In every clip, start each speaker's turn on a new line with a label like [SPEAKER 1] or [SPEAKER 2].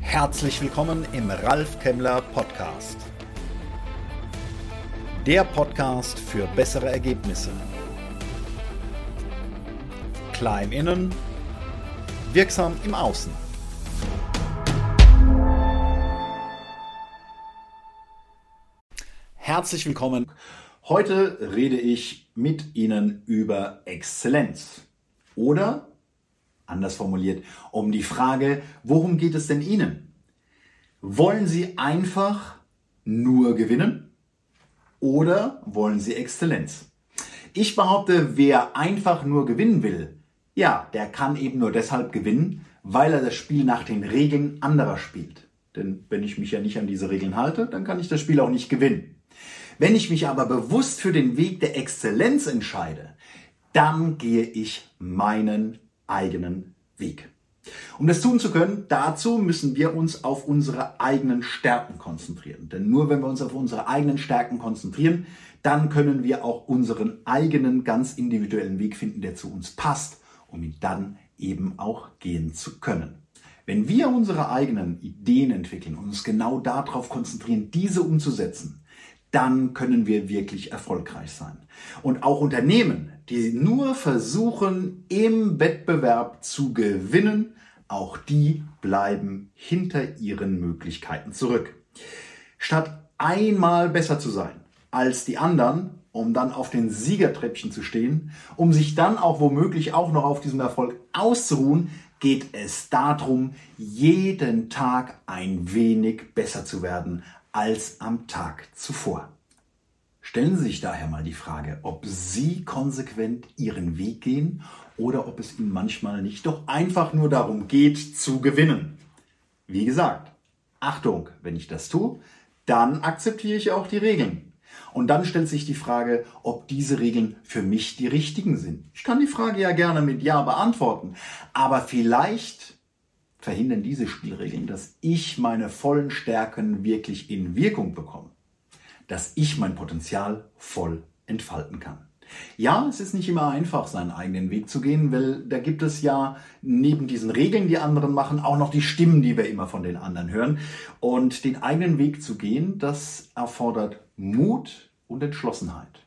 [SPEAKER 1] Herzlich willkommen im Ralf Kemmler Podcast. Der Podcast für bessere Ergebnisse. Klein innen, wirksam im Außen. Herzlich willkommen. Heute rede ich mit Ihnen über Exzellenz. Oder, anders formuliert, um die Frage, worum geht es denn Ihnen? Wollen Sie einfach nur gewinnen? Oder wollen Sie Exzellenz? Ich behaupte, wer einfach nur gewinnen will, ja, der kann eben nur deshalb gewinnen, weil er das Spiel nach den Regeln anderer spielt. Denn wenn ich mich ja nicht an diese Regeln halte, dann kann ich das Spiel auch nicht gewinnen. Wenn ich mich aber bewusst für den Weg der Exzellenz entscheide, dann gehe ich meinen eigenen Weg. Um das tun zu können, dazu müssen wir uns auf unsere eigenen Stärken konzentrieren. Denn nur wenn wir uns auf unsere eigenen Stärken konzentrieren, dann können wir auch unseren eigenen ganz individuellen Weg finden, der zu uns passt, um ihn dann eben auch gehen zu können. Wenn wir unsere eigenen Ideen entwickeln und uns genau darauf konzentrieren, diese umzusetzen, dann können wir wirklich erfolgreich sein. Und auch Unternehmen, die nur versuchen, im Wettbewerb zu gewinnen, auch die bleiben hinter ihren Möglichkeiten zurück. Statt einmal besser zu sein als die anderen, um dann auf den Siegertreppchen zu stehen, um sich dann auch womöglich auch noch auf diesem Erfolg auszuruhen, geht es darum, jeden Tag ein wenig besser zu werden, als am Tag zuvor. Stellen Sie sich daher mal die Frage, ob Sie konsequent Ihren Weg gehen oder ob es Ihnen manchmal nicht doch einfach nur darum geht, zu gewinnen. Wie gesagt, Achtung, wenn ich das tue, dann akzeptiere ich auch die Regeln. Und dann stellt sich die Frage, ob diese Regeln für mich die richtigen sind. Ich kann die Frage ja gerne mit Ja beantworten, aber vielleicht verhindern diese Spielregeln, dass ich meine vollen Stärken wirklich in Wirkung bekomme, dass ich mein Potenzial voll entfalten kann. Ja, es ist nicht immer einfach, seinen eigenen Weg zu gehen, weil da gibt es ja neben diesen Regeln, die anderen machen, auch noch die Stimmen, die wir immer von den anderen hören. Und den eigenen Weg zu gehen, das erfordert Mut und Entschlossenheit.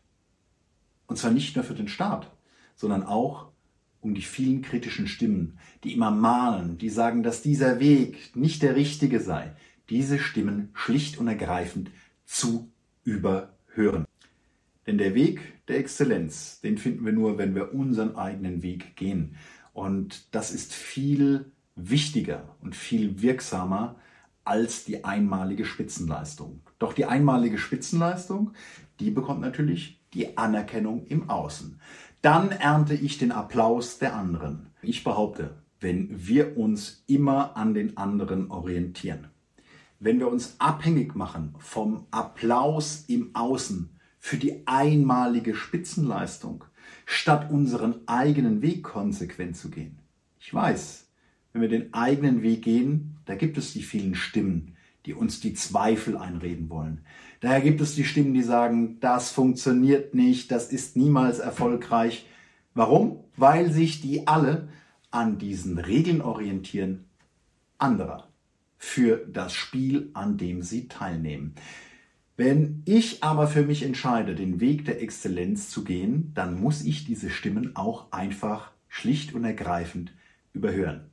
[SPEAKER 1] Und zwar nicht nur für den Staat, sondern auch um die vielen kritischen Stimmen, die immer mahnen, die sagen, dass dieser Weg nicht der richtige sei, diese Stimmen schlicht und ergreifend zu überhören. Denn der Weg der Exzellenz, den finden wir nur, wenn wir unseren eigenen Weg gehen. Und das ist viel wichtiger und viel wirksamer als die einmalige Spitzenleistung. Doch die einmalige Spitzenleistung, die bekommt natürlich die Anerkennung im Außen dann ernte ich den Applaus der anderen. Ich behaupte, wenn wir uns immer an den anderen orientieren, wenn wir uns abhängig machen vom Applaus im Außen für die einmalige Spitzenleistung, statt unseren eigenen Weg konsequent zu gehen. Ich weiß, wenn wir den eigenen Weg gehen, da gibt es die vielen Stimmen, die uns die Zweifel einreden wollen. Daher gibt es die Stimmen, die sagen, das funktioniert nicht, das ist niemals erfolgreich. Warum? Weil sich die alle an diesen Regeln orientieren anderer für das Spiel, an dem sie teilnehmen. Wenn ich aber für mich entscheide, den Weg der Exzellenz zu gehen, dann muss ich diese Stimmen auch einfach schlicht und ergreifend überhören.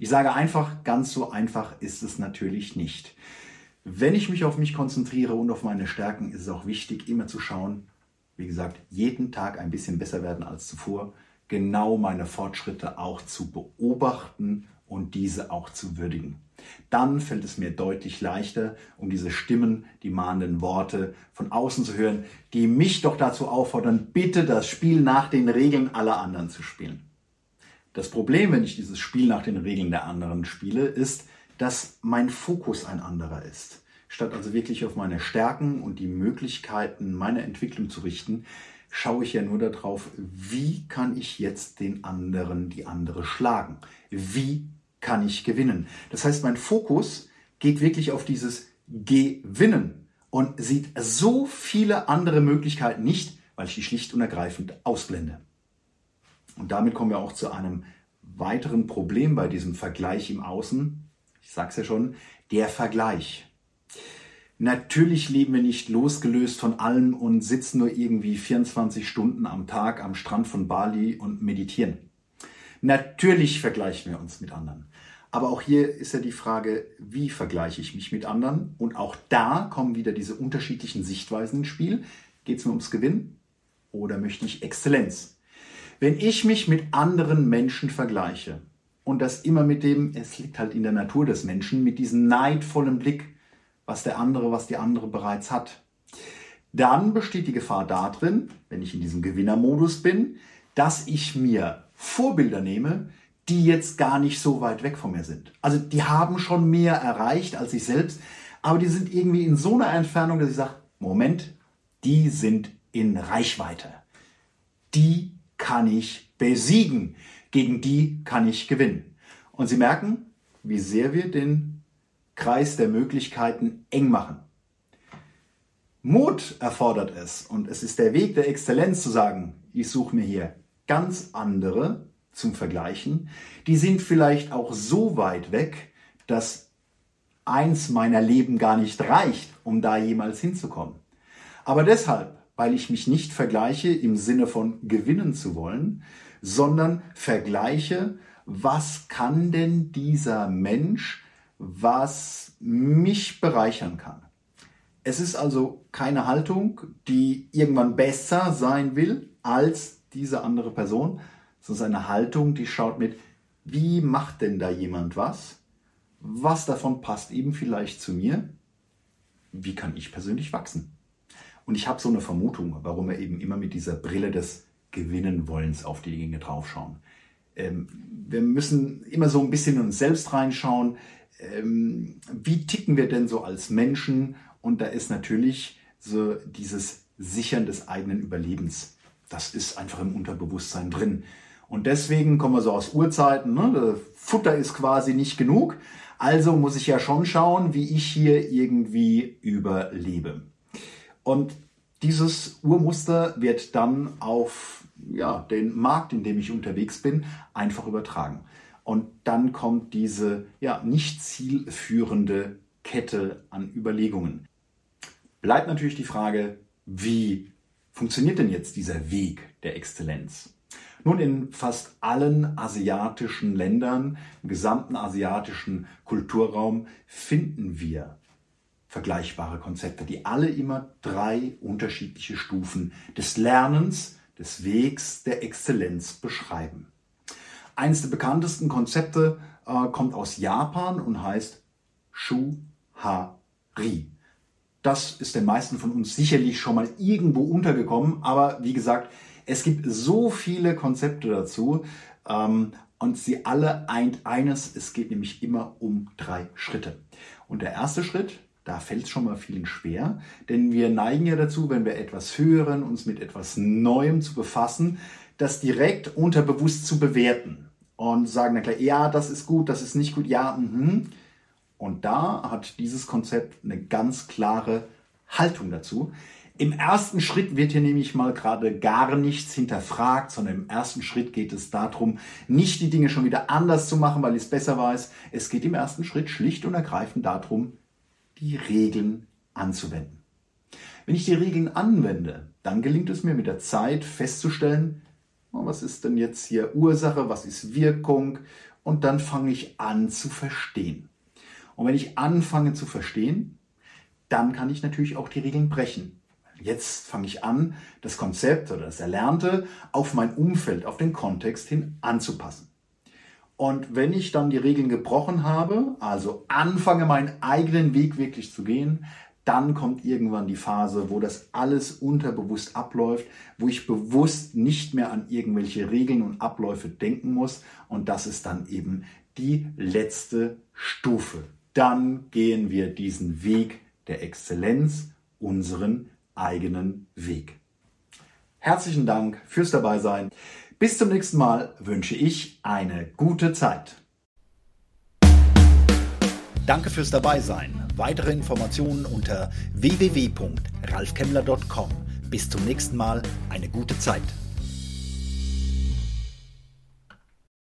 [SPEAKER 1] Ich sage einfach, ganz so einfach ist es natürlich nicht. Wenn ich mich auf mich konzentriere und auf meine Stärken, ist es auch wichtig, immer zu schauen, wie gesagt, jeden Tag ein bisschen besser werden als zuvor, genau meine Fortschritte auch zu beobachten und diese auch zu würdigen. Dann fällt es mir deutlich leichter, um diese Stimmen, die mahnenden Worte von außen zu hören, die mich doch dazu auffordern, bitte das Spiel nach den Regeln aller anderen zu spielen. Das Problem, wenn ich dieses Spiel nach den Regeln der anderen spiele, ist, dass mein Fokus ein anderer ist. Statt also wirklich auf meine Stärken und die Möglichkeiten meiner Entwicklung zu richten, schaue ich ja nur darauf, wie kann ich jetzt den anderen, die andere schlagen? Wie kann ich gewinnen? Das heißt, mein Fokus geht wirklich auf dieses Gewinnen und sieht so viele andere Möglichkeiten nicht, weil ich die schlicht und ergreifend ausblende. Und damit kommen wir auch zu einem weiteren Problem bei diesem Vergleich im Außen. Ich sag's ja schon, der Vergleich. Natürlich leben wir nicht losgelöst von allem und sitzen nur irgendwie 24 Stunden am Tag am Strand von Bali und meditieren. Natürlich vergleichen wir uns mit anderen. Aber auch hier ist ja die Frage, wie vergleiche ich mich mit anderen? Und auch da kommen wieder diese unterschiedlichen Sichtweisen ins Spiel. Geht es mir ums Gewinn oder möchte ich Exzellenz? Wenn ich mich mit anderen Menschen vergleiche und das immer mit dem, es liegt halt in der Natur des Menschen, mit diesem neidvollen Blick, was der andere, was die andere bereits hat, dann besteht die Gefahr darin, wenn ich in diesem Gewinnermodus bin, dass ich mir Vorbilder nehme, die jetzt gar nicht so weit weg von mir sind. Also die haben schon mehr erreicht als ich selbst, aber die sind irgendwie in so einer Entfernung, dass ich sage, Moment, die sind in Reichweite. Die kann ich besiegen. Gegen die kann ich gewinnen. Und Sie merken, wie sehr wir den Kreis der Möglichkeiten eng machen. Mut erfordert es und es ist der Weg der Exzellenz zu sagen, ich suche mir hier ganz andere zum Vergleichen, die sind vielleicht auch so weit weg, dass eins meiner Leben gar nicht reicht, um da jemals hinzukommen. Aber deshalb, weil ich mich nicht vergleiche im Sinne von gewinnen zu wollen, sondern vergleiche, was kann denn dieser Mensch, was mich bereichern kann. Es ist also keine Haltung, die irgendwann besser sein will als diese andere Person, so ist eine Haltung, die schaut mit, wie macht denn da jemand was? Was davon passt eben vielleicht zu mir? Wie kann ich persönlich wachsen? Und ich habe so eine Vermutung, warum wir eben immer mit dieser Brille des Gewinnenwollens auf die Dinge draufschauen. Ähm, wir müssen immer so ein bisschen in uns selbst reinschauen. Ähm, wie ticken wir denn so als Menschen? Und da ist natürlich so dieses Sichern des eigenen Überlebens. Das ist einfach im Unterbewusstsein drin. Und deswegen kommen wir so aus Urzeiten, ne? Futter ist quasi nicht genug. Also muss ich ja schon schauen, wie ich hier irgendwie überlebe. Und dieses Urmuster wird dann auf ja, den Markt, in dem ich unterwegs bin, einfach übertragen. Und dann kommt diese ja, nicht zielführende Kette an Überlegungen. Bleibt natürlich die Frage, wie funktioniert denn jetzt dieser Weg der Exzellenz? Nun, in fast allen asiatischen Ländern, im gesamten asiatischen Kulturraum finden wir vergleichbare Konzepte, die alle immer drei unterschiedliche Stufen des Lernens, des Wegs der Exzellenz beschreiben. Eines der bekanntesten Konzepte äh, kommt aus Japan und heißt Shu-Ha-Ri. Das ist den meisten von uns sicherlich schon mal irgendwo untergekommen, aber wie gesagt, es gibt so viele Konzepte dazu ähm, und sie alle eint eines, es geht nämlich immer um drei Schritte. Und der erste Schritt, da fällt es schon mal vielen schwer, denn wir neigen ja dazu, wenn wir etwas hören, uns mit etwas Neuem zu befassen, das direkt unterbewusst zu bewerten und sagen dann gleich, ja, das ist gut, das ist nicht gut, ja, mhm. Und da hat dieses Konzept eine ganz klare Haltung dazu. Im ersten Schritt wird hier nämlich mal gerade gar nichts hinterfragt, sondern im ersten Schritt geht es darum, nicht die Dinge schon wieder anders zu machen, weil ich es besser weiß. Es geht im ersten Schritt schlicht und ergreifend darum, die Regeln anzuwenden. Wenn ich die Regeln anwende, dann gelingt es mir mit der Zeit festzustellen, oh, was ist denn jetzt hier Ursache, was ist Wirkung und dann fange ich an zu verstehen. Und wenn ich anfange zu verstehen, dann kann ich natürlich auch die Regeln brechen. Jetzt fange ich an, das Konzept oder das Erlernte auf mein Umfeld, auf den Kontext hin anzupassen. Und wenn ich dann die Regeln gebrochen habe, also anfange meinen eigenen Weg wirklich zu gehen, dann kommt irgendwann die Phase, wo das alles unterbewusst abläuft, wo ich bewusst nicht mehr an irgendwelche Regeln und Abläufe denken muss. Und das ist dann eben die letzte Stufe. Dann gehen wir diesen Weg der Exzellenz, unseren eigenen Weg. Herzlichen Dank fürs Dabeisein. Bis zum nächsten Mal wünsche ich eine gute Zeit. Danke fürs Dabeisein. Weitere Informationen unter www.ralfkemmler.com. Bis zum nächsten Mal. Eine gute Zeit.